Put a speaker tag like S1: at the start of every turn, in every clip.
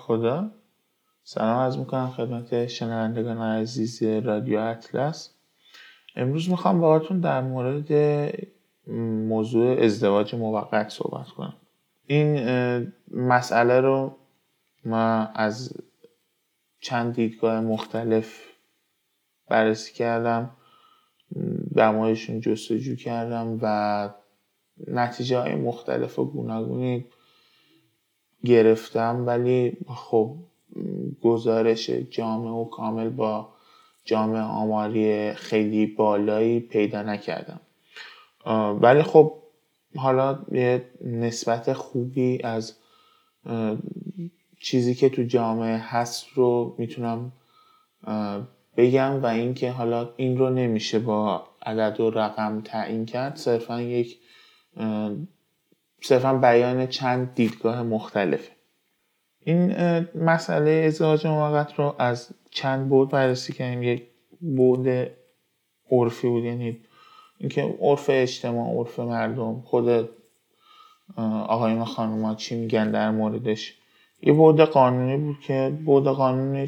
S1: خدا. سلام از می‌کنم خدمت شنوندگان عزیز رادیو اطلس. امروز می‌خوام باهاتون در مورد موضوع ازدواج موقت صحبت کنم. این مسئله رو ما از چند دیدگاه مختلف بررسی کردم در موردشون جستجو کردم و نتیجه های مختلف و گوناگونی گرفتم ولی خب گزارش جامع و کامل با جامع آماری خیلی بالایی پیدا نکردم. ولی خب حالا یه نسبت خوبی از چیزی که تو جامعه هست رو می‌تونم بگم و اینکه حالا این رو نمیشه با عدد و رقم تعیین کرد. صرفا یک صرفا بیان چند دیدگاه مختلفه. این مسئله ازدواج موقت رو از چند بود بررسی کردیم. یک بود عرفی بود یعنی اینکه عرف اجتماع عرف مردم خود آقایون و خانوما چی میگن در موردش. یه بود قانونی بود که بود قانونی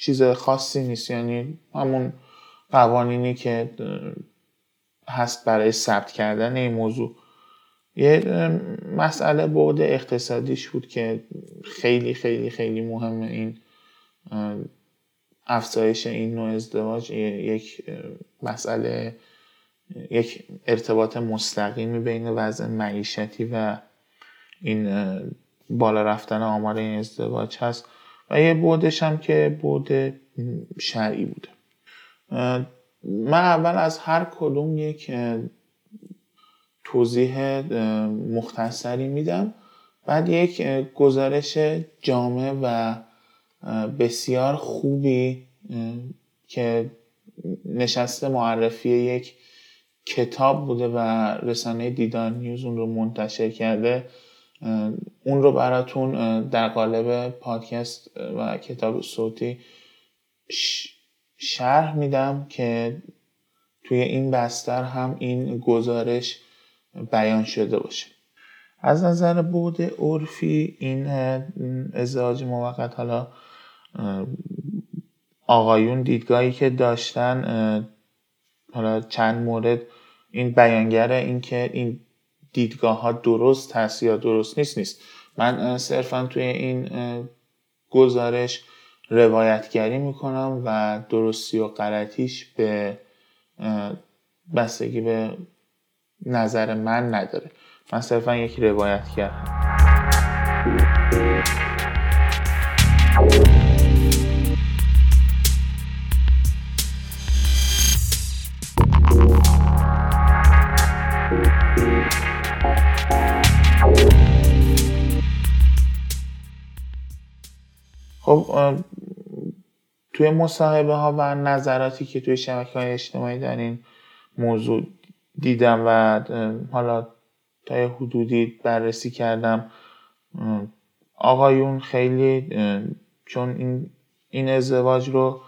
S1: چیز خاصی نیست. یعنی همون قوانینی که هست برای ثبت کردن این موضوع. یه مسئله بعد اقتصادیش بود که خیلی خیلی خیلی مهمه این افزایش این نوع ازدواج یک مسئله یک ارتباط مستقیمی بین وضع معیشتی و این بالا رفتن آمار این ازدواج هست و یه بودش هم که بود شرعی بوده. من اول از هر کدوم یک توضیح مختصری میدم. بعد یک گزارش جامع و بسیار خوبی که نشسته معرفی یک کتاب بوده و رسانه دیدان نیوز اون رو منتشر کرده. اون رو براتون در قالب پادکست و کتاب صوتی شرح میدم که توی این بستر هم این گزارش بیان شده باشه. از نظر بود عرفی این ازدواج موقت حالا آقایون دیدگاهی که داشتن حالا چند مورد این بیانگر این که این دیدگاه ها درست هست یا درست نیست نیست. من صرفا توی این گزارش روایتگری می‌کنم و درستی و غلطیش به بستگی به نظر من نداره. من صرفا یک روایت کردم. خب توی مصاحبه ها و نظراتی که توی شبکه های اجتماعی در این موضوع دیدم و حالا تا حدودی بررسی کردم. آقایون خیلی چون این, این ازدواج رو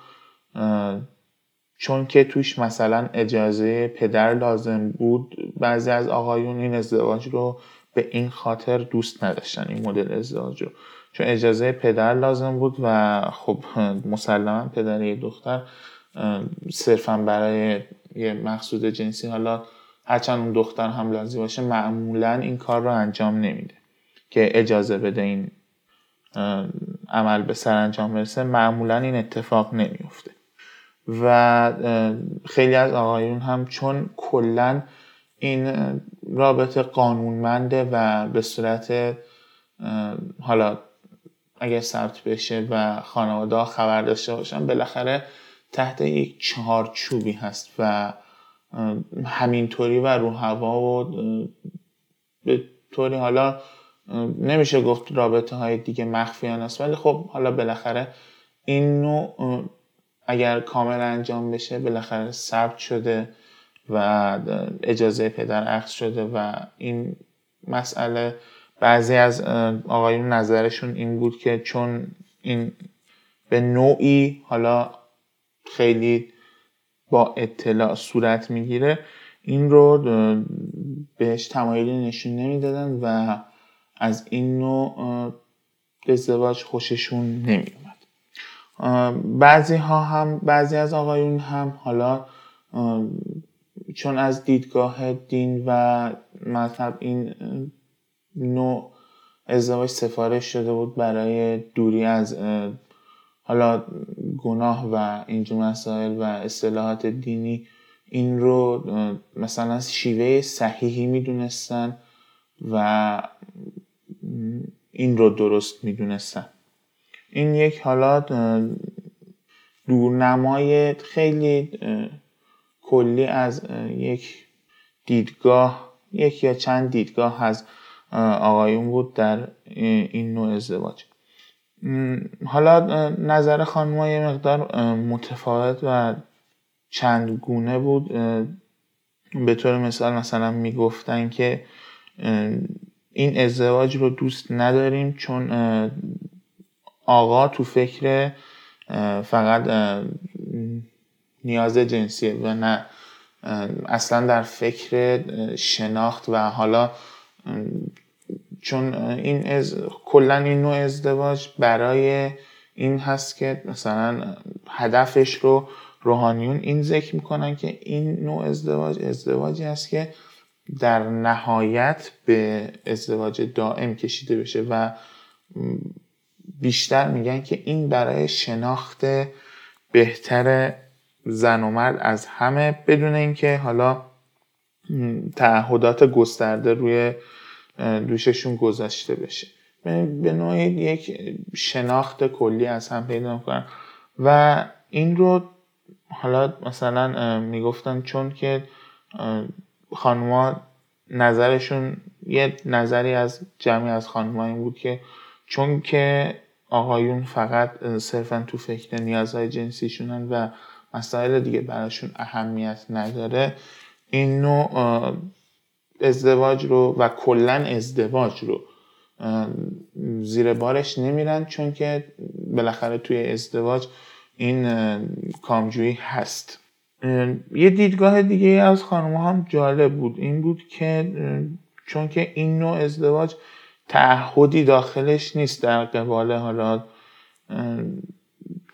S1: چون که توش مثلا اجازه پدر لازم بود بعضی از آقایون این ازدواج رو به این خاطر دوست نداشتن این مدل ازدواج رو. چون اجازه پدر لازم بود و خب مسلما پدر یه دختر صرفا برای یه مقصود جنسی حالا هرچند اون دختر هم لازم باشه معمولا این کار رو انجام نمیده که اجازه بده این عمل به سرانجام برسه. معمولا این اتفاق نمیفته و خیلی از آقایون هم چون کلا این رابطه قانونمنده و به صورت حالا اگر ثبت بشه و خانواده خبر داشته باشن بالاخره تحت یک چهارچوبی هست و همینطوری و رو هوا و به طوری حالا نمیشه گفت رابطه های دیگه مخفیانه است ولی خب حالا بالاخره این نوع اگر کامل انجام بشه بالاخره ثبت شده و اجازه پدر اخذ شده و این مسئله بعضی از آقایون نظرشون این بود که چون این به نوعی حالا خیلی با اطلاع صورت می‌گیره این رو بهش تمایلی نشون نمی‌دادن و از این نوع ازدواج خوششون نمیومد بعضی ها هم بعضی از آقایون هم حالا چون از دیدگاه دین و مذهب این نوع ازدواج سفارش شده بود برای دوری از حالا گناه و اینجور مسائل و اصطلاحات دینی این رو مثلا شیوه صحیحی می‌دونستن و این رو درست می‌دونستن. این یک حالا دورنمای خیلی کلی از یک دیدگاه یک یا چند دیدگاه از آقایون بود در این نوع ازدواج. حالا نظر خانم یه مقدار متفاوت و چند گونه بود به طور مثال مثلا می‌گفتن که این ازدواج رو دوست نداریم چون آقا تو فکر فقط نیاز جنسیه و نه اصلا در فکر شناخت و حالا چون این از کلا این نوع ازدواج برای این هست که مثلا هدفش رو روحانیون این ذکر می‌کنن که این نوع ازدواج ازدواجی است که در نهایت به ازدواج دائم کشیده بشه و بیشتر میگن که این برای شناخت بهتر زن و مرد از همه بدون اینکه حالا تعهدات گسترده روی دوششون گذاشته بشه به نوعی یک شناخت کلی از هم پیدا می‌کنن و این رو حالا مثلا می‌گفتن چون که خانوما نظرشون یه نظری از جمعی از خانوما این بود که چون که آقایون فقط صرفا تو فکر نیازهای جنسیشونن و مسائل دیگه براشون اهمیت نداره این نوع ازدواج رو و کلا ازدواج رو زیر بارش نمیرن چون که بالاخره توی ازدواج این کامجویی هست. یه دیدگاه دیگه از خانم هم جالب بود. این بود که چون که این نوع ازدواج تعهدی داخلش نیست در قبال حالا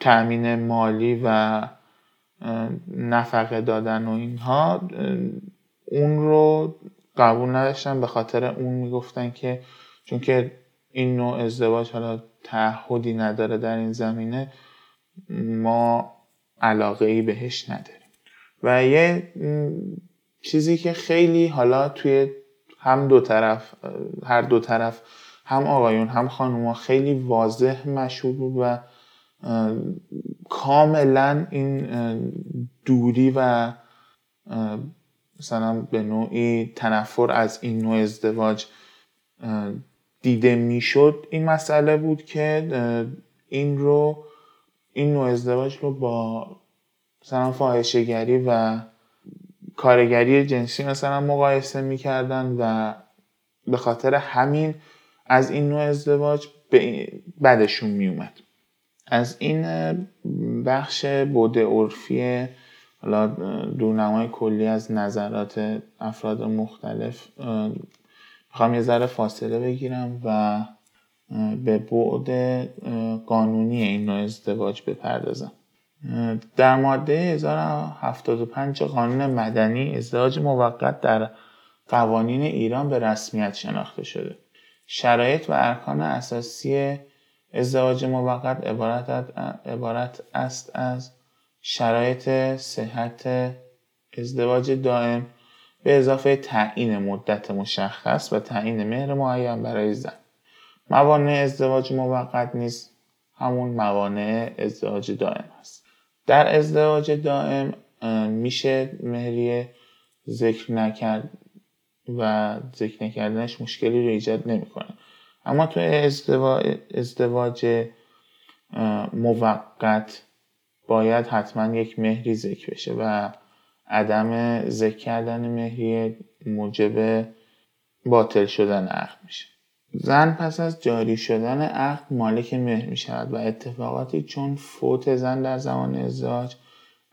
S1: تأمین مالی و نفقه دادن و اینها. اون رو قبول نداشتن به خاطر اون می‌گفتن که چون که این نوع ازدواج حالا تعهدی نداره در این زمینه ما علاقه ای بهش نداریم. و یه چیزی که خیلی حالا توی هم دو طرف هر دو طرف هم آقایون هم خانوما خیلی واضح مشهور بود و کاملا این دوری و مثلا به نوعی تنفر از این نوع ازدواج دیده می‌شد این مسئله بود که این رو این نوع ازدواج رو با مثلا فاحشهگری و کارگری جنسی مثلا مقایسه می‌کردن و به خاطر همین از این نوع ازدواج بدشون میومد از این بخش بوده عرفی حالا دورنمای کلی از نظرات افراد مختلف می‌خوام یه ذره فاصله بگیرم و به بعد قانونی این نوع ازدواج بپردازم. در ماده 1075 قانون مدنی ازدواج موقت در قوانین ایران به رسمیت شناخته شده. شرایط و ارکان اساسی ازدواج موقت عبارت است از شرایط صحت ازدواج دائم به اضافه تعیین مدت مشخص و تعیین مهر معین برای زن. موانع ازدواج موقت نیست همون موانع ازدواج دائم است. در ازدواج دائم میشه مهریه ذکر نکرد و ذکر نکردنش مشکلی رو ایجاد نمی‌کنه. اما تو ازدواج, ازدواج موقت باید حتما یک مهری ذکر بشه و عدم ذکر کردن مهریه موجب باطل شدن عقد میشه زن پس از جاری شدن عقد مالک مهر می شود و اتفاقاتی چون فوت زن در زمان ازدواج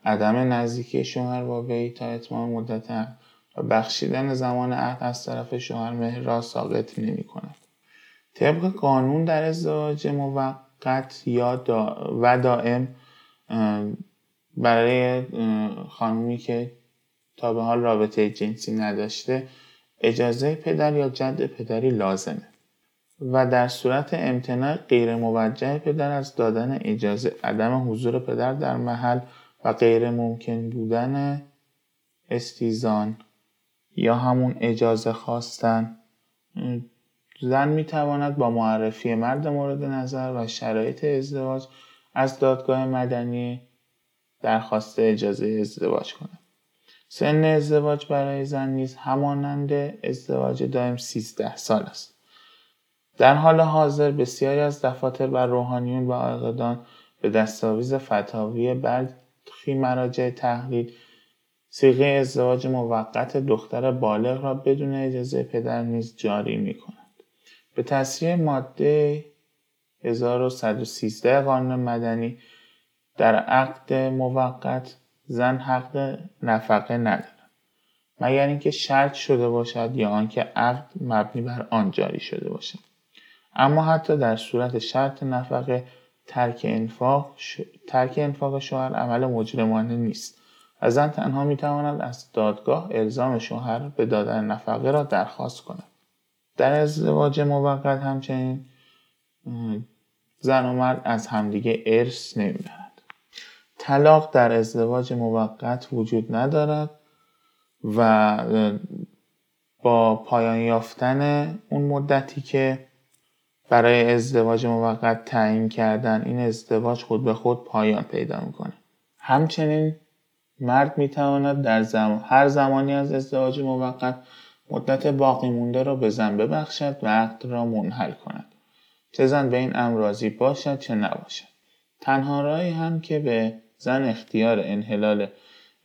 S1: عدم نزدیکی شوهر با وی تا اتمام مدت عقد و بخشیدن زمان عقد از طرف شوهر مهر را ساقط نمی کند. طبق قانون در ازدواج موقت یا دا و دائم برای خانومی که تا به حال رابطه جنسی نداشته اجازه پدر یا جد پدری لازمه. و در صورت امتناع غیر موجه پدر از دادن اجازه عدم حضور پدر در محل و غیر ممکن بودن استیزان یا همون اجازه خواستن زن می تواند با معرفی مرد مورد نظر و شرایط ازدواج از دادگاه مدنی درخواست اجازه ازدواج کند. سن ازدواج برای زن نیز همانند ازدواج دائم 13 سال است. در حال حاضر بسیاری از دفاتر و روحانیون و عقدان به دستاویز فتاوی برخی مراجع تحلیل سیغه ازدواج موقت دختر بالغ را بدون اجازه پدر نیز جاری می کند. به تصریح ماده 1113 قانون مدنی در عقد موقت زن حق نفقه ندارد مگر اینکه شرط شده باشد یا آنکه عقد مبنی بر آن جاری شده باشد. اما حتی در صورت شرط نفقه ترک انفاق, ترک انفاق شوهر عمل مجرمانه نیست و زن تنها می‌تواند از دادگاه الزام شوهر به دادن نفقه را درخواست کند. در ازدواج موقت همچنین زن و مرد از همدیگه ارث نمی‌برند طلاق در ازدواج موقت وجود ندارد و با پایان یافتن اون مدتی که برای ازدواج موقت تعیین کردن این ازدواج خود به خود پایان پیدا می‌کنه. همچنین مرد می‌تواند در زمان هر زمانی از ازدواج موقت مدت باقی مونده را به زن ببخشد و عقد را منحل کند. چه زن به این امر راضی باشد چه نباشد. تنها راهی هم که به زن اختیار انحلال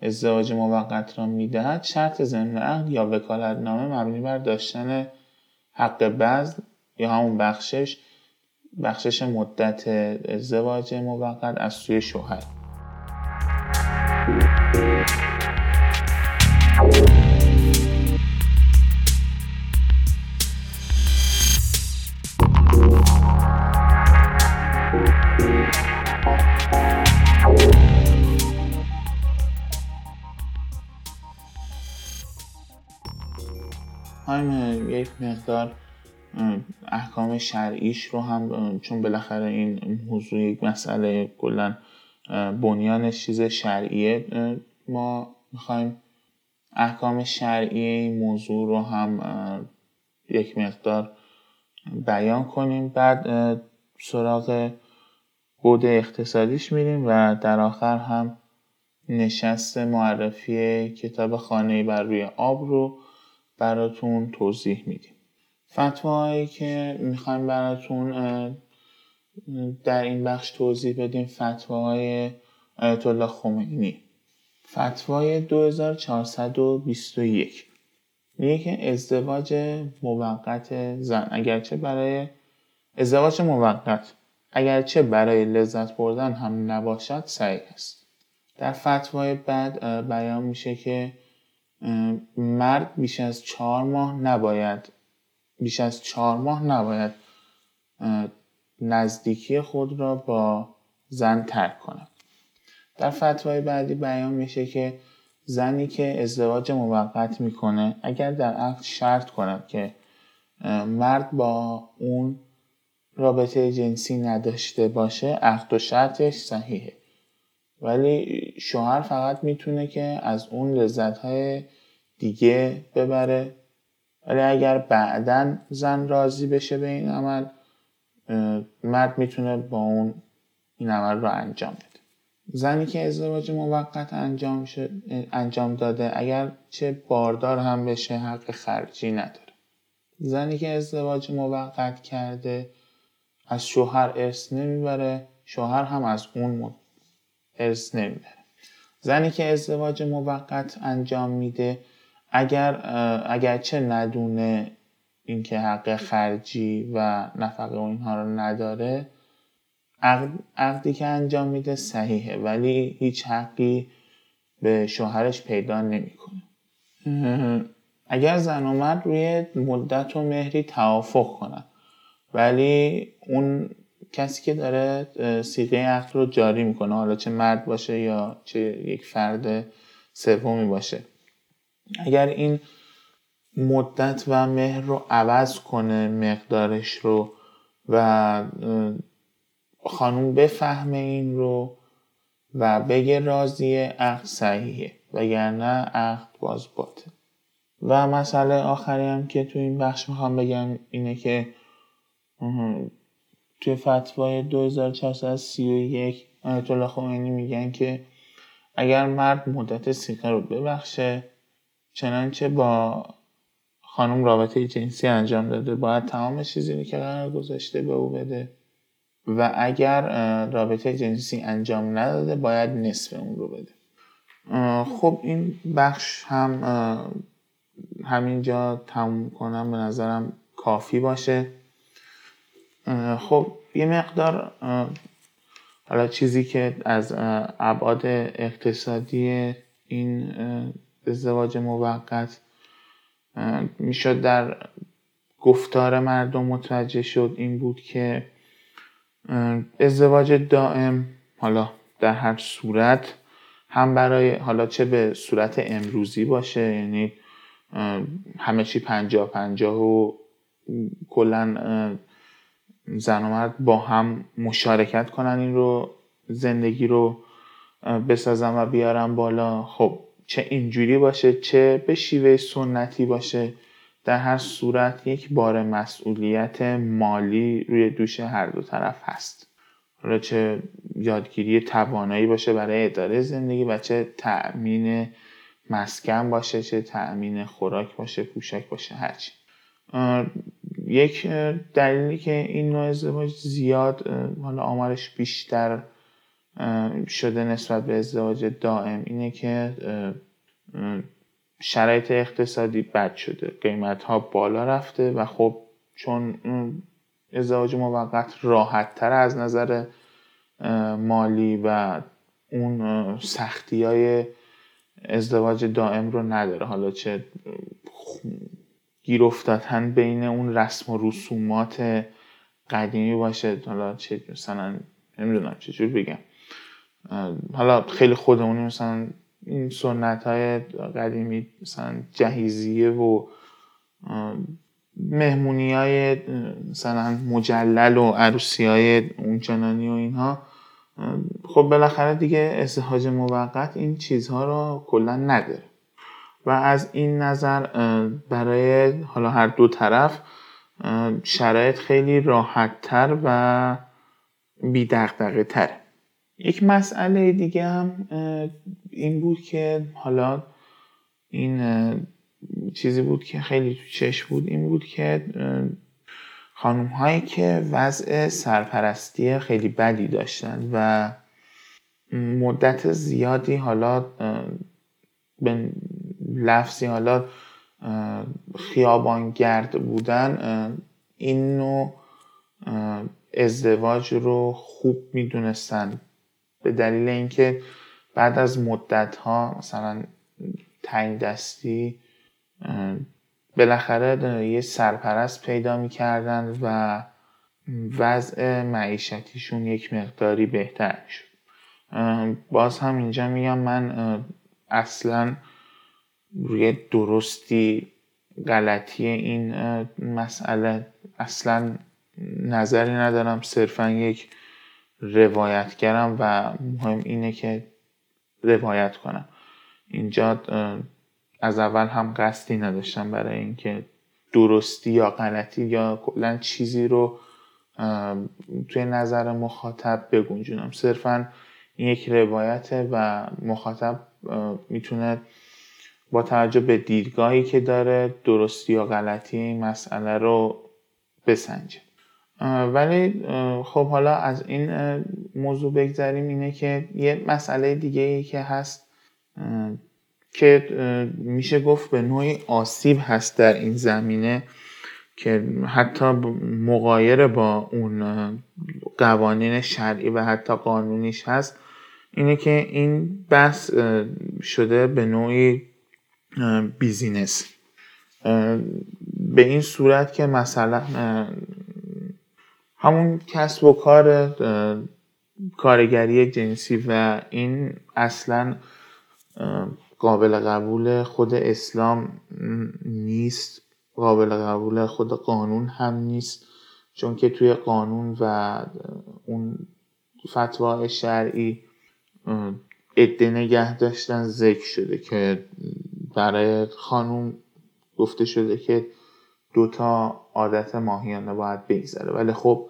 S1: ازدواج موقت را می‌دهد شرط ضمن عقد یا وکالتنامه مبنی بر داشتن حق بذل یا همون بخشش بخشش مدت ازدواج موقت از سوی شوهر. یک مقدار احکام شرعیش رو هم چون بالاخره این موضوع یک مسئله کلا بنیانش چیز شرعیه ما می‌خوایم احکام شرعی این موضوع رو هم یک مقدار بیان کنیم. بعد سراغ بود اقتصادیش میریم و در آخر هم نشست معرفی کتاب خانه بر روی آب رو براتون توضیح میدیم. فتواهایی که می‌خوایم براتون در این بخش توضیح بدیم فتواهای آیت الله خمینی. فتوای 2421 میگه که ازدواج موقت زن. اگرچه برای ازدواج موقت اگرچه برای لذت بردن هم نباشد صحیح است. در فتوای بعد بیان میشه که مرد بیش از چهار ماه نباید بیش از چهار ماه نباید نزدیکی خود را با زن ترک کند. در فتوای بعدی بیان میشه که زنی که ازدواج موقت می‌کنه اگر در عقد شرط کند که مرد با اون رابطه جنسی نداشته باشه عقد و شرطش صحیحه. ولی شوهر فقط می‌تونه که از اون لذت های دیگه ببره. ولی اگر بعدا زن راضی بشه به این عمل مرد می‌تونه با اون این عمل رو انجام بده. زنی که ازدواج موقت انجام, شد، انجام داده اگر چه باردار هم بشه حق خرجی نداره. زنی که ازدواج موقت کرده از شوهر ارث نمی‌بره شوهر هم از اون ارث نمی‌بره زنی که ازدواج موقت انجام میده اگر اگرچه ندونه اینکه حق خرجی و نفقه و اینها رو نداره عقدی که انجام میده صحیحه ولی هیچ حقی به شوهرش پیدا نمی‌کنه. اگر زن و مرد روی مدت و مهری توافق کنن ولی اون کسی که داره سیغه عقد رو جاری می‌کنه حالا چه مرد باشه یا چه یک فرد سومی باشه. اگر این مدت و مهر رو عوض کنه مقدارش رو و خانوم بفهمه این رو و بگه راضیه عقد صحیحه وگرنه عقد باز باته و مسئله آخری هم که تو این بخش می‌خوام بگم اینه که توی فتوای 2431 آیت الله خمینی میگن که اگر مرد مدت سیقه رو ببخشه چنانچه با خانم رابطه جنسی انجام داده باید تمام چیزی که قرار گذاشته به او بده و اگر رابطه جنسی انجام نداده باید نصف اون رو بده. خب این بخش هم همینجا تموم کنم به نظرم کافی باشه. خب یه مقدار حالا چیزی که از ابعاد اقتصادی این ازدواج موقت می‌شد در گفتار مردم متوجه شد این بود که ازدواج دائم حالا در هر صورت هم برای حالا چه به صورت امروزی باشه یعنی همه چی پنجاه پنجاه و کلا زن و مرد با هم مشارکت کنن این رو زندگی رو بسازن و بیارن بالا. خب چه اینجوری باشه چه به شیوه سنتی باشه در هر صورت یک بار مسئولیت مالی روی دوش هر دو طرف هست. حالا چه یادگیری توانایی باشه برای اداره زندگی و چه تأمین مسکن باشه چه تأمین خوراک باشه پوشک باشه هرچی. یک دلیلی که این نوع ازدواج زیاد حالا آمارش بیشتر شده نسبت به ازدواج دائم اینه که شرایط اقتصادی بد شده قیمت ها بالا رفته و خب چون ازدواج موقت راحت تر از نظر مالی و اون سختی های ازدواج دائم رو نداره. حالا چه گیر افتادن بین اون رسم و رسومات قدیمی باشه. حالا چه مثلا نمی‌دونم چجور بگم. حالا خیلی خودمونی مثلا این سنت های قدیمی مثلا جهیزیه و مهمونی های مثلا مجلل و عروسی های اونچنانی و اینها. خب بالاخره دیگه ازدواج موقت این چیزها رو کلا نداره. و از این نظر برای حالا هر دو طرف شرایط خیلی راحت تر و بی دقدقه تر یک مسئله دیگه هم این بود که حالا این چیزی بود که خیلی تو چشم بود این بود که خانوم هایی که وضع سرپرستی خیلی بدی داشتن و مدت زیادی حالا به لفظی حالا خیابانگرد بودن این نوع ازدواج رو خوب می‌دونستن. به دلیل اینکه بعد از مدت ها مثلا تنگ دستی بالاخره یه سرپرست پیدا می‌کردن و وضع معیشتیشون یک مقداری بهتر شد باز هم اینجا میگم من اصلا روی درستی غلطی این مسئله اصلا نظری ندارم. صرفا یک روایتگرم و مهم اینه که روایت کنم. اینجا از اول هم قصدی نداشتم برای اینکه درستی یا غلطی یا کلا چیزی رو توی نظر مخاطب بگنجونم. صرفا این یک روایته و مخاطب می‌تونه با توجه به دیدگاهی که داره درستی یا غلطی این مسئله رو بسنجه. ولی خب حالا از این موضوع بگذریم اینه که یه مسئله دیگه ای که هست که میشه گفت به نوعی آسیب هست در این زمینه که حتی مقایر با اون قوانین شرعی و حتی قانونیش هست اینه که این بحث شده به نوعی بیزینس. به این صورت که مثلا همون کسب و کار کارگری جنسی و این اصلا قابل قبول خود اسلام نیست قابل قبول خود قانون هم نیست. چون که توی قانون و اون فتوا شرعی عده نگه داشتن ذکر شده که برای خانوم گفته شده که دوتا عادت ماهیانه باید بگذره. ولی خب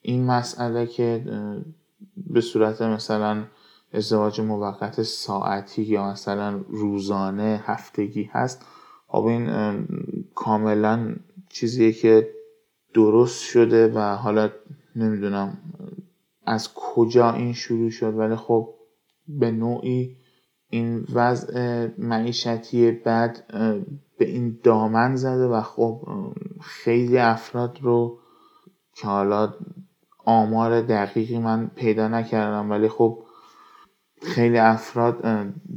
S1: این مسئله که به صورت مثلا ازدواج موقت ساعتی یا مثلا روزانه هفتگی هست خب این کاملا چیزیه که درست شده و حالا نمی‌دونم از کجا این شروع شد. ولی خب به نوعی این وضع معیشتی بد به این دامن زده و خب خیلی افراد رو که حالا آمار دقیقی من پیدا نکردم ولی خب خیلی افراد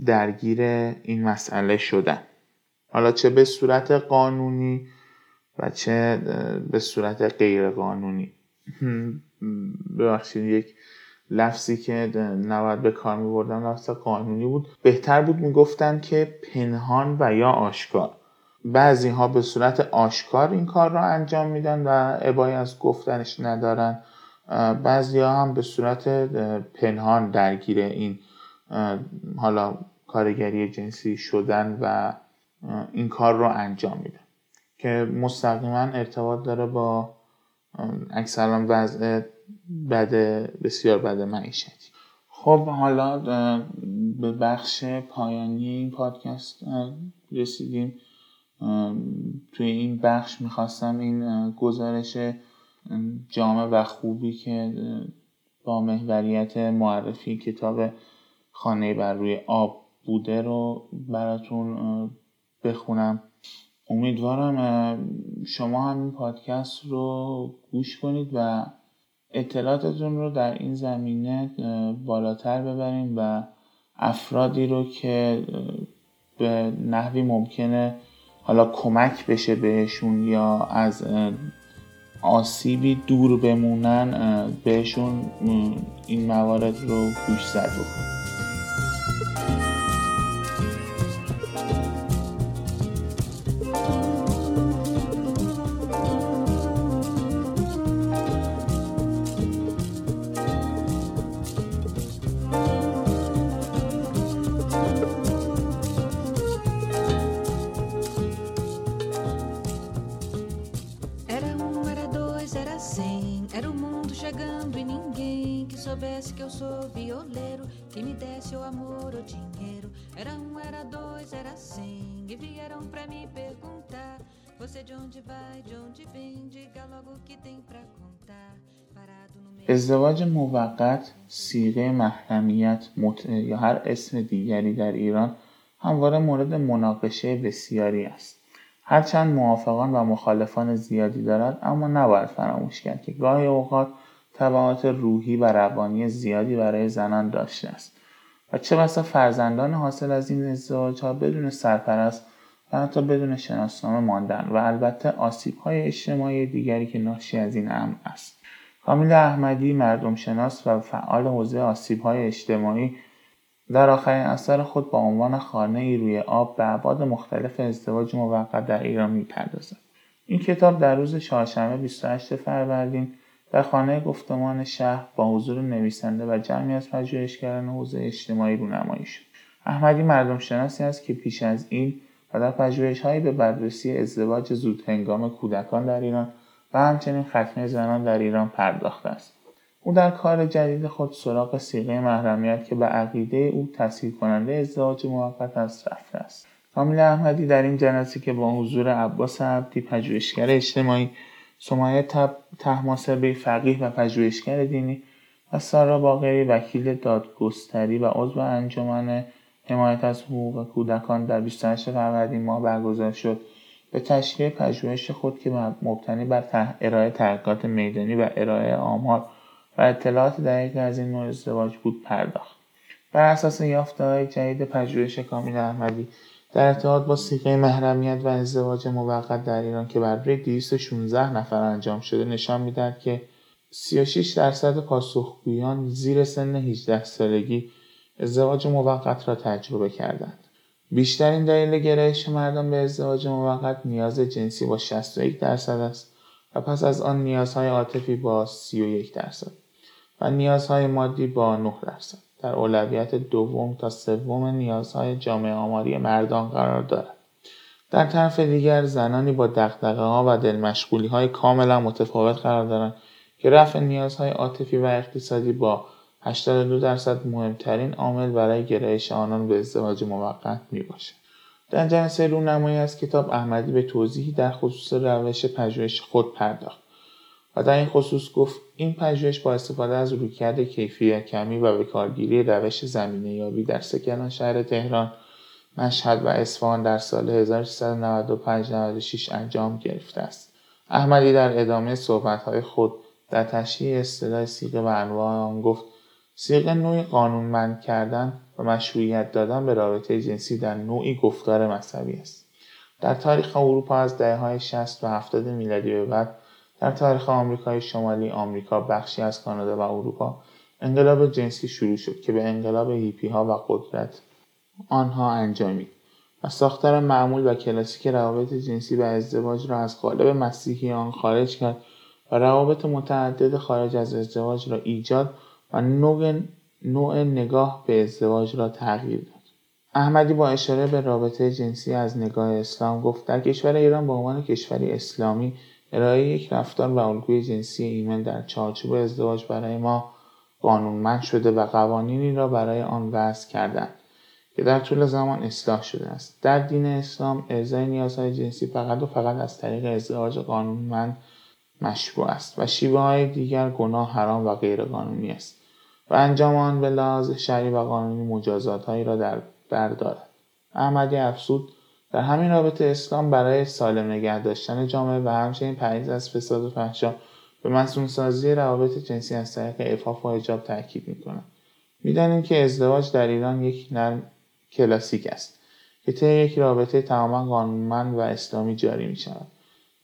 S1: درگیر این مسئله شدن. حالا چه به صورت قانونی و چه به صورت غیر قانونی ببخشید یک لفظی که نباید به کار می بردن لفظ قانونی بود. بهتر بود می‌گفتن که پنهان و یا آشکار. بعضی ها به صورت آشکار این کار را انجام میدن و ابایی از گفتنش ندارن. بعضی ها هم به صورت پنهان درگیر این حالا کارگری جنسی شدن و این کار رو انجام میدن. که مستقیما ارتباط داره با اکثرا وضع بد بسیار بد معیشتی. خب حالا به بخش پایانی این پادکست رسیدیم. توی این بخش می‌خواستم این گزارش جامع و خوبی که با محوریت معرفی کتاب خانه بر روی آب بوده رو براتون بخونم. امیدوارم شما هم این پادکست رو گوش کنید و اطلاعاتتون رو در این زمینه بالاتر ببریم و افرادی رو که به نحوی ممکنه حالا کمک بشه بهشون یا از آسیبی دور بمونن بهشون این موارد رو گوش زد بکنید ازدواج موقت سیغه محرمیت متعه یا هر اسم دیگری در ایران همواره مورد مناقشه بسیاری است. هرچند موافقان و مخالفان زیادی دارد اما نباید فراموش کرد که گاهی اوقات تبعات روحی و روانی زیادی برای زنان داشته است. و چه بسا فرزندان حاصل از این ازدواج ها بدون سرپرست و حتی بدون شناسنامه ماندن و البته آسیب های اجتماعی دیگری که ناشی از این امر است. کامیل احمدی مردم شناس و فعال حوزه آسیب های اجتماعی در آخرین اثر خود با عنوان خانه ای روی آب به ابعاد مختلف ازدواج موقت در ایران می‌پردازد. این کتاب در روز چهارشنبه 28 فروردین در خانه گفتمان شهر با حضور نویسنده و جمعی از پژوهشگران حوزه اجتماعی رونمایی شد. احمدی مردم شناسی است که پیش از این و در پژوهشهایی به بررسی ازدواج زود هنگام کودکان در ایران و همچنین ختنه زنان در ایران پرداخته است. او در کار جدید خود سراغ سیغه محرمیت که به عقیده او تسهیل کننده ازدواج موقت است رفته است. کامیل احمدی در این جلسه که با حضور عباس عبدی پژوهشگر اجتماعی سمایه تحماسبی فقیه و پژوهشگر دینی و سارا باقری وکیل دادگستری و عضو انجمن حمایت از حقوق کودکان در 28 فروردین ماه برگزار شد. به تشریح پژوهش خود که مبتنی بر ارائه تحقیقات میدانی و ارائه آمار و اطلاعات دقیق از این نوع ازدواج بود پرداخت بر اساس های جدید پژوهش کامیل احمدی در ارتباط با سیغه محرمیت و ازدواج موقت در ایران که بر روی 216 نفر انجام شده نشان می‌دهد که 36 درصد پاسخگویان زیر سن 18 سالگی ازدواج موقت را تجربه کردند. بیشترین دلیل گرایش مردم به ازدواج موقت نیاز جنسی با 61 درصد است و پس از آن نیازهای عاطفی با 31 درصد و نیازهای مادی با 9 درصد در اولویت دوم تا سوم نیازهای جامعه آماری مردان قرار دارد. در طرف دیگر زنانی با دقدقه ها و دلمشغولی های کاملا متفاوت قرار دارند که رفع نیازهای عاطفی و اقتصادی با 82 درصد مهمترین عامل برای گرایش آنان به ازدواج موقت می باشد. در جلسه رونمایی از کتاب احمدی به توضیحی در خصوص روش پژوهش خود پرداخت و در این خصوص گفت این پژوهش با استفاده از رویکرد کیفی کمی و به کارگیری روش زمینه یابی در سکنان شهر تهران مشهد و اصفهان در سال 1395-96 انجام گرفته است احمدی در ادامه صحبتهای خود در تشریح اصطلاح سیغه و انواع آن گفت سیغه نوعی قانونمند کردن و مشروعیت دادن به رابطه جنسی در نوعی گفتار مذهبی است. در تاریخ اروپا از دهه های 60 و 70 میلادی به بعد در تاریخ آمریکای شمالی آمریکا بخشی از کانادا و اروپا انقلاب جنسی شروع شد که به انقلاب هیپی ها و قدرت آنها انجامید و ساختار معمول و کلاسیک روابط جنسی و ازدواج را از قالب مسیحی آن خارج کرد و روابط متعدد خارج از ازدواج را ایجاد و نوع, نوع نگاه به ازدواج را تغییر داد. احمدی با اشاره به رابطه جنسی از نگاه اسلام گفت در کشور ایران به عنوان کشوری اسلامی ارائه یک رفتار و الگوی جنسی ایمن در چارچوب ازدواج برای ما قانونمند شده و قوانینی را برای آن وضع کردند که در طول زمان اصلاح شده است در دین اسلام ارزای نیازهای جنسی فقط و فقط از طریق ازدواج قانونمند مشروع است و شیوه های دیگر گناه حرام و غیرقانونی است و انجام آن به لحاظ شرعی و قانونی مجازات هایی را در بردارد احمدی افسود در همین رابطه اسلام برای سالم نگه داشتن جامعه و همچنین پرهیز از فساد و فحشا به مسئول سازی روابط جنسی از طریق افاف و حجاب تاکید می‌کنند می‌دانیم که ازدواج در ایران یک نرم کلاسیک است که طی یک رابطه تماما قانونمند و اسلامی جاری می شود.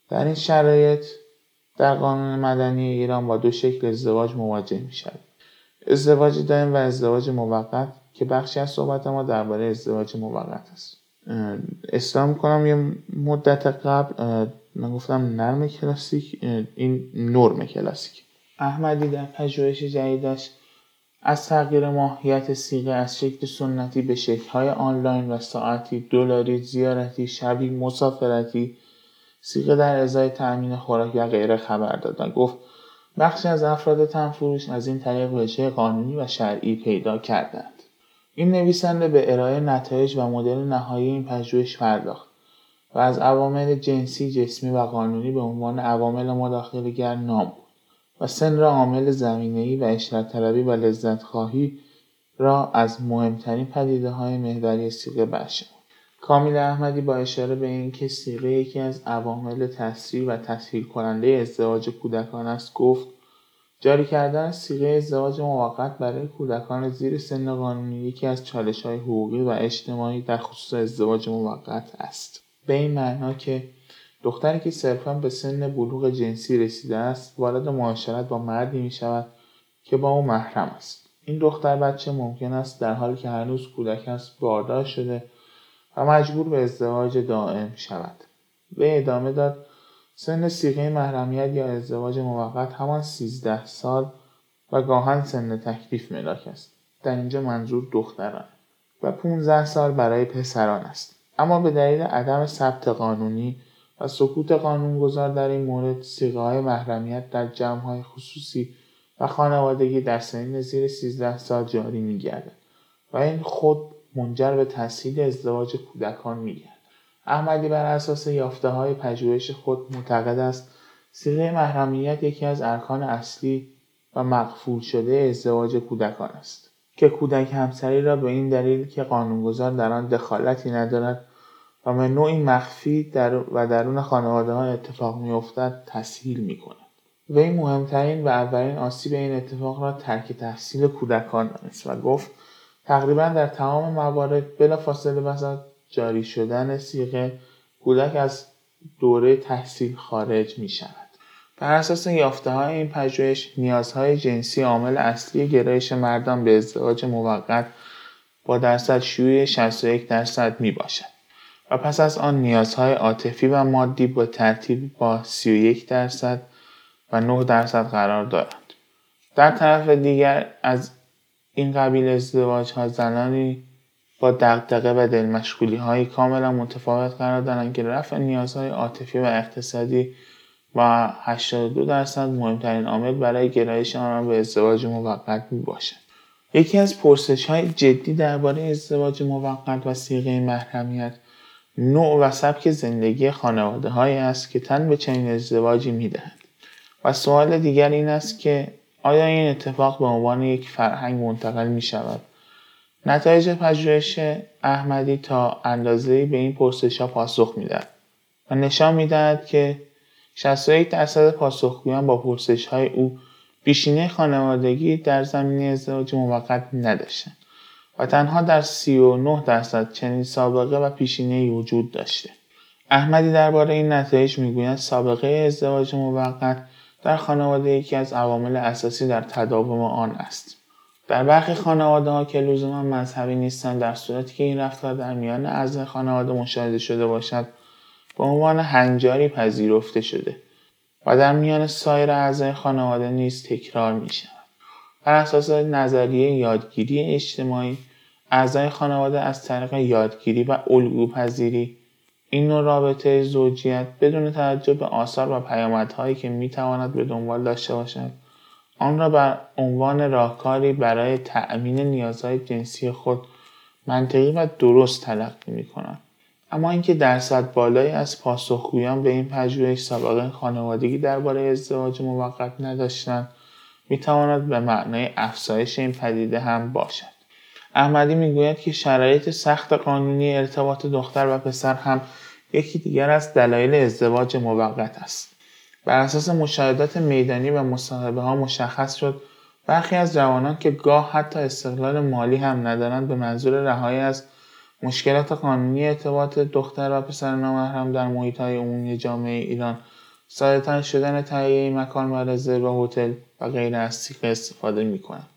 S1: در این شرایط در قانون مدنی ایران با دو شکل ازدواج مواجه می شود. ازدواج دائم و ازدواج موقت که بخشی از صحبت ما درباره ازدواج موقت است. اسلام کنم یه مدت قبل من گفتم نرم کلاسیک این نرم کلاسیک احمدی در پژوهش جدیدش از تغییر ماهیت سیغه از شکل سنتی به شکلهای آنلاین و ساعتی دلاری زیارتی شبی مسافرتی سیغه در ازای تأمین خوراک و غیره خبر داد و گفت بخشی از افراد تنفروش از این طریق وجه قانونی و شرعی پیدا کردند. این نویسنده به ارائه نتایج و مدل نهایی این پژوهش پرداخت و از عوامل جنسی جسمی و قانونی به عنوان عوامل مداخلگر نام بود و سن را عامل زمینهای و اشرت طلبی و لذت خواهی را از مهمترین پدیده های محوری سیغه برشمرد کامیل احمدی با اشاره به اینکه سیغه یکی از عوامل تسریع و تسهیل کننده ازدواج کودکان است گفت جاری کردن سیغه ازدواج موقت برای کودکان زیر سن قانونی یکی از چالش های حقوقی و اجتماعی در خصوص ازدواج موقت است. به این معنا که دختری که صرفا به سن بلوغ جنسی رسیده است وارد معاشرت با مردی می شود که با او محرم است. این دختر بچه ممکن است در حالی که هنوز کودک است باردار شده و مجبور به ازدواج دائم شود. به ادامه داد سن سیغه محرمیت یا ازدواج موقت همان 13 سال و گاهن سن تکلیف ملاک است. در اینجا منظور دختران و 15 سال برای پسران است. اما به دلیل عدم ثبت قانونی و سکوت قانونگذار در این مورد سیغه های محرمیت در جمع های خصوصی و خانوادگی در سنین زیر 13 سال جاری میگردد و این خود منجر به تسهیل ازدواج کودکان میگردد احمدی بر اساس یافته های پژوهش خود معتقد است سیغه محرمیت یکی از ارکان اصلی و مقفول شده ازدواج کودکان است که کودک همسری را به این دلیل که قانونگذار در آن دخالتی ندارد و به نوعی مخفی در و درون خانواده ها اتفاق میافتد تسهیل می کند. وی مهمترین و اولین آسیب این اتفاق را ترک تحصیل کودکان دانست و گفت تقریبا در تمام موارد بلافاصله پس جاری شدن سیغه کودک از دوره تحصیل خارج می شود. بر اساس یافته های این پژوهش نیازهای جنسی عامل اصلی گرایش مردان به ازدواج موقت با درصد شیوع 61 درصد می باشد و پس از آن نیازهای عاطفی و مادی با ترتیب با 31 درصد و 9 درصد قرار دارند. در طرف دیگر از این قبیل ازدواج ها زنانی با دقدقه و دلمشغولی های کاملا متفاوت قرار دارند که رفع نیازهای عاطفی و اقتصادی و 82 درصد مهمترین عامل برای گرایش آنان به ازدواج موقت می باشد. یکی از پرسش های جدی درباره ازدواج موقت و سیغه محرمیت نوع و سبک زندگی خانواده هایی است که تن به چنین ازدواجی می دهد. و سوال دیگر این است که آیا این اتفاق به عنوان یک فرهنگ منتقل می شود؟ نتایج پژوهش احمدی تا اندازه به این پرسش ها پاسخ می دهد و نشان می دهد که 61 درصد پاسخگویان با پرسش های او پیشینه خانوادگی در زمینه ازدواج موقت نداشتند و تنها در 39 درصد چنین سابقه و پیشینه وجود داشته. احمدی درباره این نتایج می‌گوید سابقه ازدواج موقت در خانواده یکی از عوامل اساسی در تداوم آن است. در برخی خانواده ها که لزوما مذهبی نیستند در صورتی که این رفتار در میان اعضای خانواده مشاهده شده باشد به عنوان هنجاری پذیرفته شده و در میان سایر اعضای خانواده نیز تکرار می شود. بر اساس نظریه یادگیری اجتماعی اعضای خانواده از طریق یادگیری و الگو پذیری این نوع رابطه زوجیت بدون توجه به آثار و پیامدهایی که می‌تواند به دنبال داشته باشد آن را بر عنوان راهکاری برای تأمین نیازهای جنسی خود منطقی و درست تلقی می کنند. اما اینکه درصد بالایی از پاسخگویان به این پژوهش سابقه خانوادگی درباره ازدواج موقت نداشتند می‌تواند به معنای افزایش این پدیده هم باشد احمدی می‌گوید که شرایط سخت قانونی ارتباط دختر و پسر هم یکی دیگر از دلایل ازدواج موقت است بر اساس مشاهدات میدانی و مصاحبه ها مشخص شد برخی از جوانان که گاه حتی استقلال مالی هم ندارند به منظور رهایی از مشکلات قانونی ارتباط دختر و پسر نامحرم در محیط های عمومی جامعه ایران ساده شدن تهیه مکان و رزرو هتل و غیر از سیخ استفاده می کنند.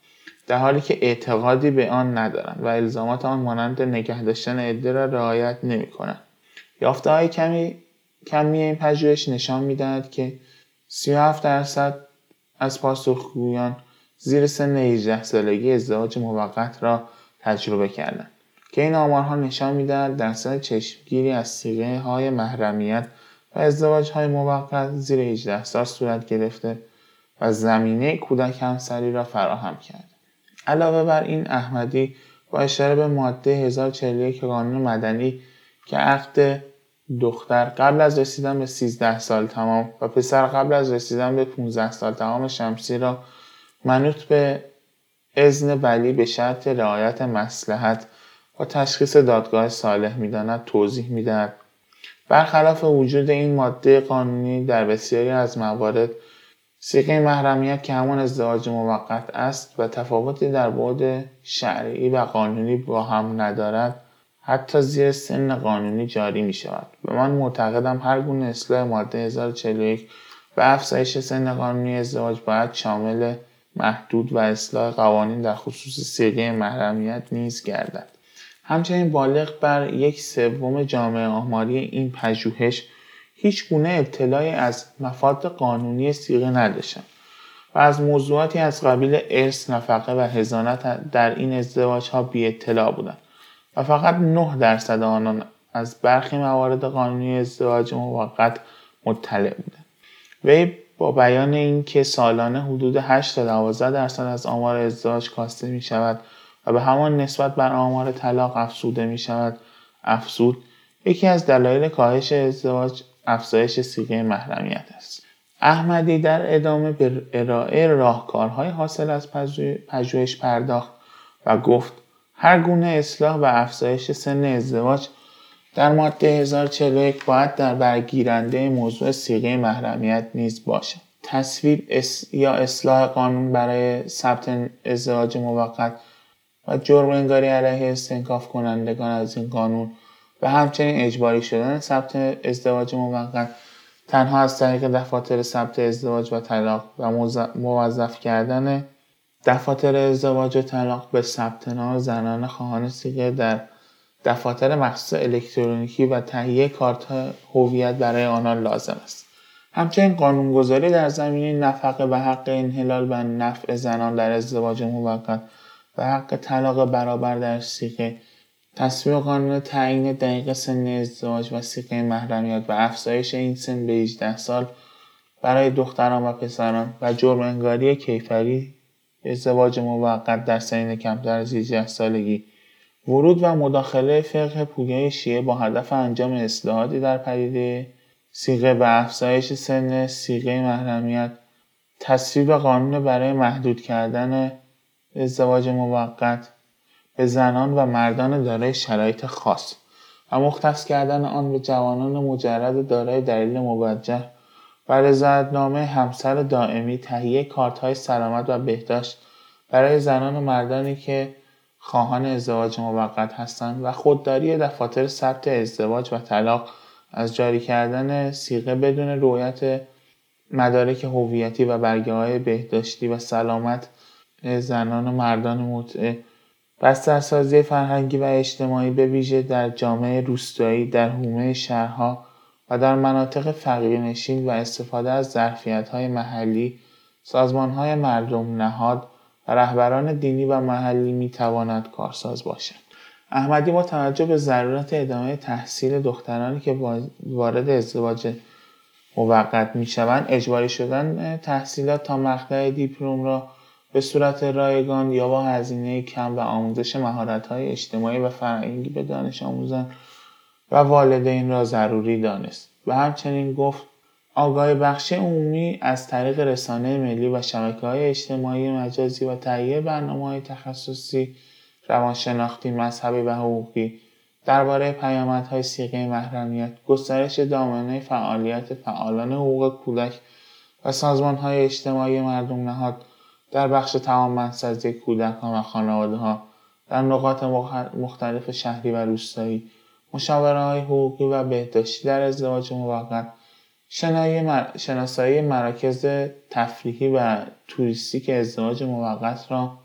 S1: در حالی که اعتقادی به آن ندارند و الزامات آن مانند نگه داشتن عده را رعایت نمی کنند. یافته های کمی کمی این پژوهش نشان می‌دهد که 37 درصد از پاسخگویان زیر سن 18 سالگی ازدواج موقت را تجربه کردند که این آمارها نشان می‌دهد درصد چشمگیری از سیغه های محرمیت و ازدواج های موقت زیر 18 سال صورت گرفته و زمینه کودک همسری را فراهم کرد. علاوه بر این احمدی با اشاره به ماده 1041 قانون مدنی که عقد دختر قبل از رسیدن به 13 سال تمام و پسر قبل از رسیدن به 15 سال تمام شمسی را منوط به اذن ولی به شرط رعایت مسلحت و تشخیص دادگاه صالح می‌داند توضیح می‌دهد. برخلاف وجود این ماده قانونی در بسیاری از موارد سیغه محرمیت که همان ازدواج موقت است و تفاوتی در بعد شرعی و قانونی با هم ندارد حتی زیر سن قانونی جاری می شود و من معتقدم هر گونه اصلاح ماده 1041 و افزایش سن قانونی ازدواج باید شامل محدود و اصلاح قوانین در خصوص سیغه محرمیت نیز گردد. همچنین بالغ بر یک سوم جامعه آماری این پژوهش هیچ گونه اطلاعی از مفاد قانونی سیغه نداشتند و از موضوعاتی از قبیل ارث نفقه و هزانت در این ازدواج ها بی اطلاع بودند و فقط 9 درصد آنان از برخی موارد قانونی ازدواج موقت مطلع بودند. وی با بیان اینکه سالانه حدود 8 تا 12 درصد از آمار ازدواج کاسته می شود و به همان نسبت بر آمار طلاق افزوده می شود افزود یکی از دلایل کاهش ازدواج افزایش سیغه محرمیت است. احمدی در ادامه به ارائه راهکارهای حاصل از پژوهش پرداخت و گفت هر گونه اصلاح و افزایش سن ازدواج در ماده 1041 باید در برگیرنده موضوع سیغه محرمیت نیز باشد. تصویب یا اصلاح قانون برای ثبت ازدواج موقت و جرم انگاری علیه استنکاف کنندگان از این قانون و همچنین اجباری شدن ثبت ازدواج موقت. تنها از طریق دفاتر ثبت ازدواج و طلاق و موظف کردن دفاتر ازدواج و طلاق به ثبت نام زنان خواهان سیغه در دفاتر مخصوص الکترونیکی و تهیه کارت هویت برای آنان لازم است. همچنین قانونگذاری در زمینه نفقه و حق انحلال و نفع زنان در ازدواج موقت و حق طلاق برابر در سیغه تصویب قانون تعیین دقیق سن ازدواج و سیغه محرمیت و افزایش این سن به 18 سال برای دختران و پسران و جرم انگاری کیفری ازدواج موقت در سنین کمتر از 18 سالگی. ورود و مداخله فقه پویای شیعه با هدف انجام اصلاحاتی در پدیده سیغه و افزایش سن سیغه محرمیت. تصویب قانون برای محدود کردن ازدواج موقت به زنان و مردان دارای شرایط خاص و مختص کردن آن به جوانان مجرد دارای دلیل موجه و رضایتنامه همسر دائمی تهیه کارتهای سلامت و بهداشت برای زنان و مردانی که خواهان ازدواج موقت هستند و خودداری دفاتر ثبت ازدواج و طلاق از جاری کردن سیغه بدون رویت مدارک هویتی و برگه های بهداشتی و سلامت زنان و مردان متعه بسترسازی فرهنگی و اجتماعی به ویژه در جامعه روستایی در حومه شهرها و در مناطق فقیرنشین و استفاده از های محلی های مردم نهاد و رهبران دینی و محلی می‌تواند کارساز باشد. احمدی با توجه به ضرورت ادامه تحصیل دخترانی که وارد ازدواج موقت می‌شوند اجباری شدن تحصیلات تا مقطع دیپلم را به صورت رایگان یا با هزینه کم و آموزش های اجتماعی و فرهنگی به دانش آموزان و والدین را ضروری دانست و همچنین گفت آگاه بخش عمومی از طریق رسانه ملی و شبکه های اجتماعی مجازی و تهیه برنامه های تخصصی روانشناختی مذهبی و حقوقی درباره پیامدهای سیغه محرمیت گسترش دامنه فعالیت فعالان حقوق کودک و های اجتماعی مردم نهاد در بخش توانمندسازی کودکان و خانواده ها در نقاط مختلف شهری و روستایی مشاوره های حقوقی و بهداشتی در ازدواج موقت شناسایی مراکز تفریحی و توریستیک ازدواج موقت را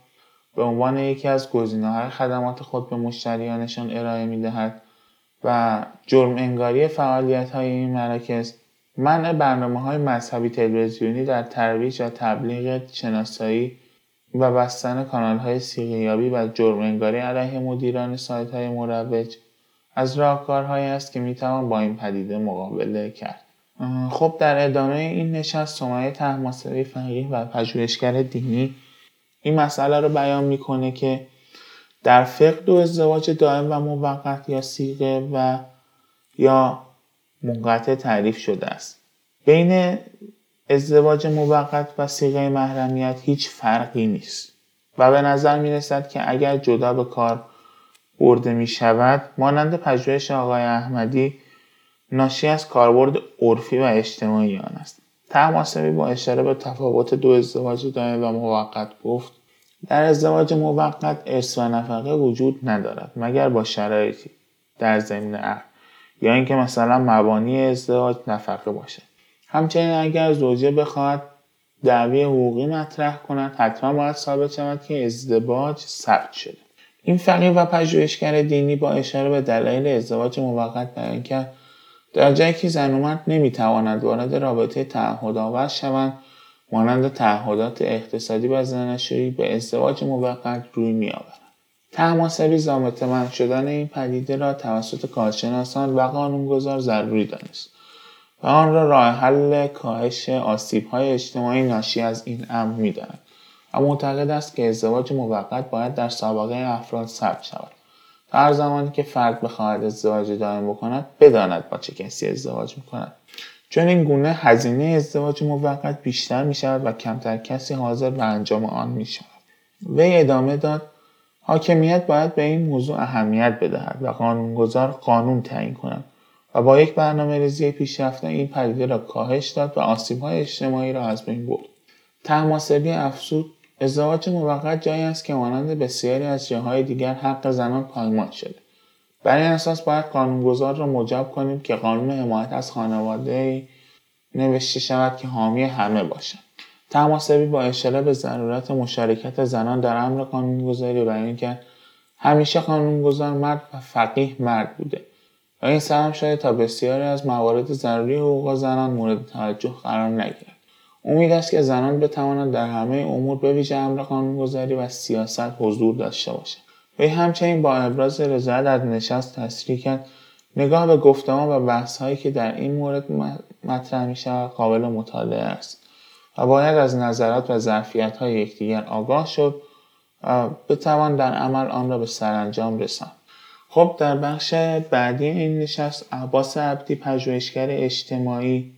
S1: به عنوان یکی از گزینه‌های خدمات خود به مشتریانشان ارائه می‌دهد و جرم انگاری فعالیت های این مراکز منع برنامه های مذهبی تلویزیونی در ترویج و تبلیغ شناسایی و بستن کانال های سیغیابی و جرم انگاری علیه مدیران سایت های مروج از راهکارهایی است که می‌توان با این پدیده مقابله کرد. خب در ادامه این نشست سمیه تحماسبی فقیه و پژوهشگر دینی این مسئله رو بیان می‌کنه که در فقه و ازدواج دائم و موقت یا سیغه و یا منقطع تعریف شده است. بین ازدواج موقت و سیغه محرمیت هیچ فرقی نیست. و به نظر می رسد که اگر جدا به کار برده می شود مانند پژوهش آقای احمدی ناشی از کاربرد عرفی و اجتماعی آن است. تماسبی با اشاره به تفاوت دو ازدواج دائم و موقت گفت در ازدواج موقت ارث و نفقه وجود ندارد مگر با شرایطی در زمین عقل یا اینکه مثلا مبانی ازدواج نفقه باشد همچنین اگر زوجه بخواهد دعوی حقوقی مطرح کند حتما باید ثابت شود که ازدواج ثبت شده. این فقیه و پژوهشگر دینی با اشاره به دلایل ازدواج موقت بیان کرد در جایی که زن و مرد نمی‌توانند وارد رابطه تعهدآور شوند مانند تعهدات اقتصادی و زناشویی به ازدواج موقت روی میآورد تماسبی زامت من شدن این پدیده را توسط کارشناسان و قانونگذار ضروری دانست و آن را راه حل کاهش آسیب های اجتماعی ناشی از این امر می‌داند. و معتقد است که ازدواج موقت باید در سابقه افراد ثبت شود. تا هر زمانی که فرد بخواهد ازدواج دائم بکند بداند با چه کسی ازدواج می‌کند. چون این گونه هزینه ازدواج موقت بیشتر می شود و کمتر کسی حاضر به انجام آن می شود. وی ادامه داد حاکمیت باید به این موضوع اهمیت بدهد و قانونگذار قانون تعیین کند و با یک برنامه ریزی پیشرفته این پدیده را کاهش داد و های اجتماعی را از بین برد. تماسبی افسود ازدواج موقت جایی است که مانند بسیاری از جاهای دیگر حق زنان پایمال شده. بر این اساس باید قانونگذار را مجاب کنیم که قانون حمایت از خانواده نوشته شود که حامی همه باشد. تماسبی با اشاره به ضرورت مشارکت زنان در امر قانونگذاری بیان کرد همیشه قانونگذار مرد و فقیه مرد بوده. و این سهم شده تا بسیاری از موارد ضروری حقوق زنان مورد توجه قرار نگیرد. امید است که زنان بتوانند در همه امور به ویژه امر قانونگذاری و سیاست حضور داشته باشند. وی همچنین با ابراز رضایت از نشست تصریح کرد. نگاه به گفتمان و بحث هایی که در این مورد مطرح می قابل مطالعه است. و باید از نظرات و ظرفیت های یکدیگر آگاه شد و بتوان در عمل آن را به سرانجام رساند. خب در بخش بعدی این نشست عباس عبدی پژوهشگر اجتماعی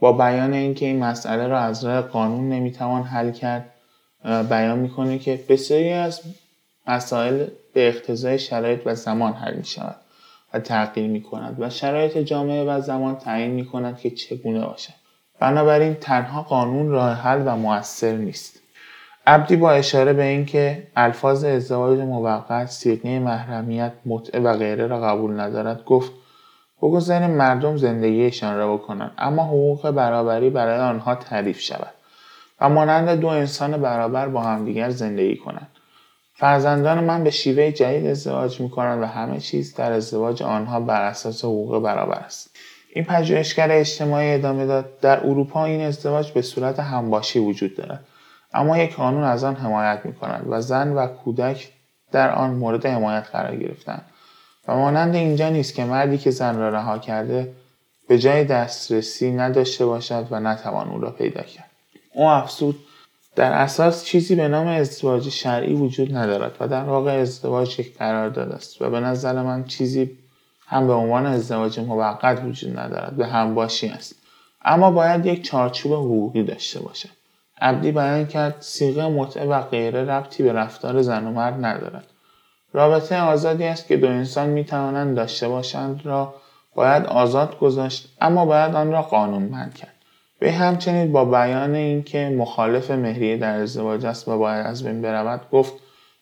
S1: با بیان اینکه این مسئله را از راه قانون نمی‌توان حل کرد بیان می‌کنه که بسیاری از مسائل به اقتضای شرایط و زمان حل می شود و تغییر می کند و شرایط جامعه و زمان تعیین می کند که چگونه باشد. بنابراین تنها قانون راه حل و موثر نیست. عبدی با اشاره به اینکه الفاظ ازدواج موقت سیغه محرمیت متعه و غیره را قبول ندارد گفت بگذاریم مردم زندگیشان را بکنند اما حقوق برابری برای آنها تعریف شود و مانند دو انسان برابر با همدیگر زندگی کنند. فرزندان من به شیوه جدید ازدواج می کنند و همه چیز در ازدواج آنها بر اساس حقوق برابر است. این پژوهشگر اجتماعی ادامه داد. در اروپا این ازدواج به صورت همباشی وجود دارد اما یک قانون از آن حمایت می کند و زن و کودک در آن مورد حمایت قرار گرفتند و مانند اینجا نیست که مردی که زن را رها کرده به جای دسترسی نداشته باشد و نتوان او را پیدا کرد. او افسود در اساس چیزی به نام ازدواج شرعی وجود ندارد و در واقع ازدواج یک قرارداد است و به نظر من چیزی هم به عنوان ازدواج موقت وجود ندارد به همباشی است. اما باید یک چارچوب حقوقی داشته باشد. عبدی بیان کرد سیغه متعه و غیره ربطی به رفتار زن و مرد ندارد. رابطه آزادی است که دو انسان می توانند داشته باشند را باید آزاد گذاشت اما باید آن را قانونمند کرد. به همچنین با بیان اینکه مخالف مهریه در ازدواج است و باید از بین برود گفت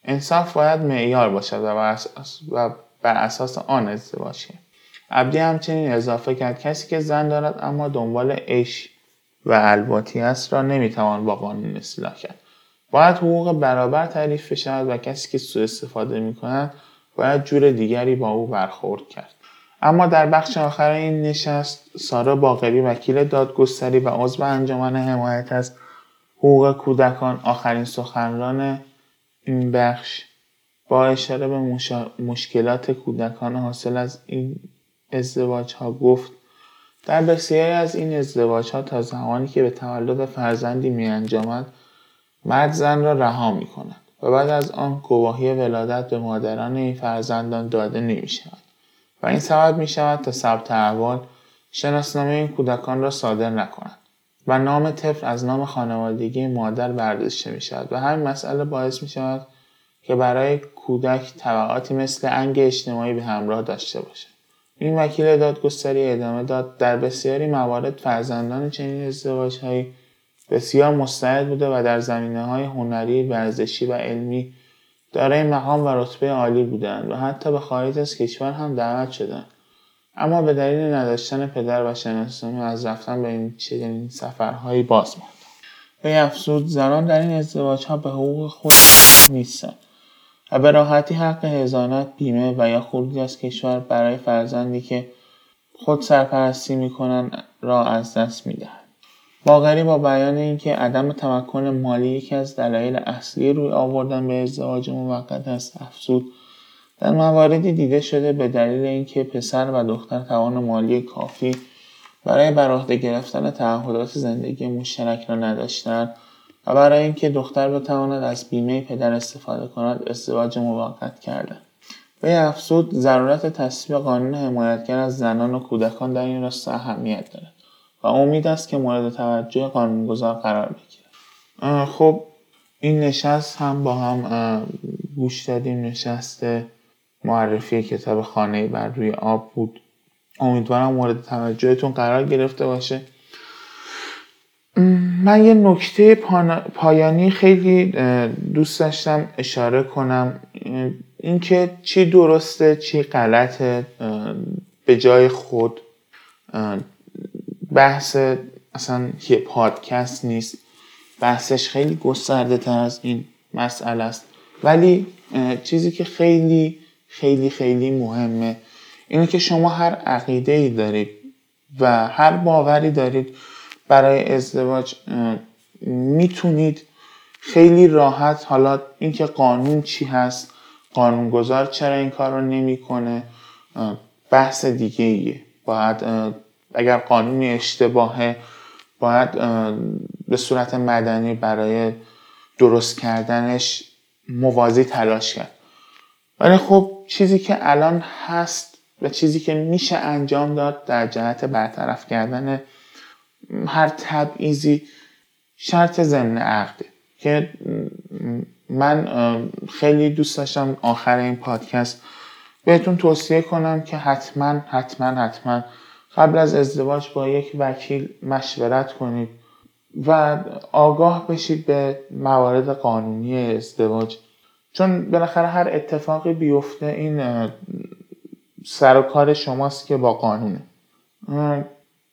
S1: انصاف باید معیار باشد و بر اساس آن ازدواج عبدی همچنین اضافه کرد کسی که زن دارد اما دنبال عیش و الباتی است را نمی‌توان با قانون اصلاح کرد. باید حقوق برابر تعریف بشود و کسی که سوء استفاده می کند باید جور دیگری با او برخورد کرد. اما در بخش آخر این نشست سارا باقری وکیل دادگستری و عضو انجمن حمایت از حقوق کودکان آخرین سخنران این بخش با اشاره به مشکلات کودکان حاصل از این ازدواج ها گفت در بسیاری از این ازدواج ها تا زمانی که به تولد فرزندی می انجامد مرد زن را رها می کند و بعد از آن گواهی ولادت به مادران این فرزندان داده نمی شود. و این سبب می شود تا ثبت احوال شناسنامه این کودکان را صادر نکنند و نام طفل از نام خانوادگی مادر برداشته می شود و همین مسئله باعث می شود که برای کودک طبعاتی مثل انگ اجتماعی به همراه داشته باشد. این وکیل دادگستری ادامه داد. در بسیاری موارد فرزندان چنین ازدواجهایی بسیار مستعد بوده و در زمینه های هنری ورزشی و علمی دارای مقام و رتبه عالی بودند و حتی به خارج از کشور هم دعوت شدند. اما به دلیل نداشتن پدر و شناسنامه از رفتن به این چنین سفرهایی باز ماند به افزود زنان در این ازدواج ها به حقوق خود نیستند. و به راحتی حق هزانت بیمه و یا خروج از کشور برای فرزندی که خود سرپرستی می‌کنند را از دست می‌دهند باقری با بیان اینکه عدم تمکن مالی یکی از دلایل اصلی روی آوردن به ازدواج موقت است افزود. در مواردی دیده شده به دلیل اینکه پسر و دختر توان مالی کافی برای بر عهده گرفتن تعهدات زندگی مشترک را نداشتن و برای اینکه دختر بتواند از بیمه پدر استفاده کند ازدواج موقت کردن به افزود ضرورت تصویب قانون حمایتگر از زنان و کودکان در این راستا اهمیت دارد و امید است که مورد توجه قانونگذار قرار بگیرد. خب این نشست هم با هم گوش دادیم. نشست معرفی کتاب خانه بر روی آب بود. امیدوارم مورد توجهتون قرار گرفته باشه. من یه نکته پایانی خیلی دوست داشتم اشاره کنم. اینکه چی درسته چی غلطه به جای خود بحث اصلا یه پادکست نیست. بحثش خیلی گسترده تر از این مسئله است. ولی چیزی که خیلی خیلی خیلی مهمه اینه که شما هر عقیده ای دارید و هر باوری دارید برای ازدواج می‌تونید خیلی راحت حالا اینکه قانون چی هست قانونگذار چرا این کار رو نمی‌کنه بحث دیگه ایه. باید اگر قانونی اشتباهه باید به صورت مدنی برای درست کردنش موازی تلاش کرد. ولی خب چیزی که الان هست و چیزی که میشه انجام داد در جهت برطرف کردن هر تبعیضی شرط ضمن عقده. که من خیلی دوست داشتم آخر این پادکست بهتون توصیه کنم که حتما حتما حتما قبل از ازدواج با یک وکیل مشورت کنید و آگاه بشید به موارد قانونی ازدواج. چون بالاخره هر اتفاقی بیفته این سر و کار شماست که با قانونه.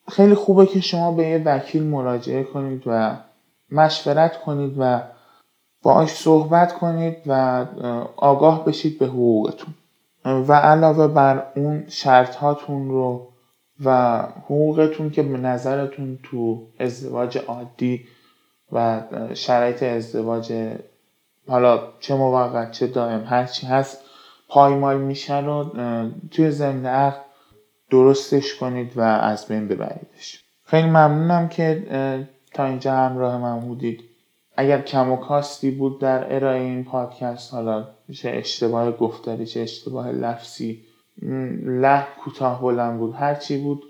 S1: خیلی خوبه که شما به یه وکیل مراجعه کنید و مشورت کنید و باهاش صحبت کنید و آگاه بشید به حقوقتون. و علاوه بر اون شرط هاتون رو و حقوقتون که به نظرتون تو ازدواج عادی و شرایط ازدواج حالا چه موقت چه دائم هرچی هست پایمال میشه رو توی ضمن عقل درستش کنید و از بین ببریدش. خیلی ممنونم که تا اینجا همراه من بودید. اگر کم و کاستی بود در ارائه این پادکست حالا چه اشتباه گفتاری چه اشتباه لفظی له کوتاه بلند بود هرچی بود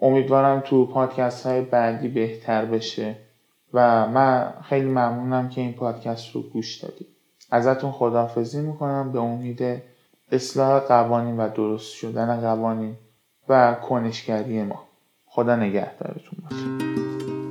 S1: امیدوارم تو پادکست های بعدی بهتر بشه. و من خیلی ممنونم که این پادکست رو گوش دادید. ازتون خداحافظی می‌کنم. به امید اصلاح قوانین و درست شدن قوانین و کنشگری ما. خدا نگهدارتون باشه.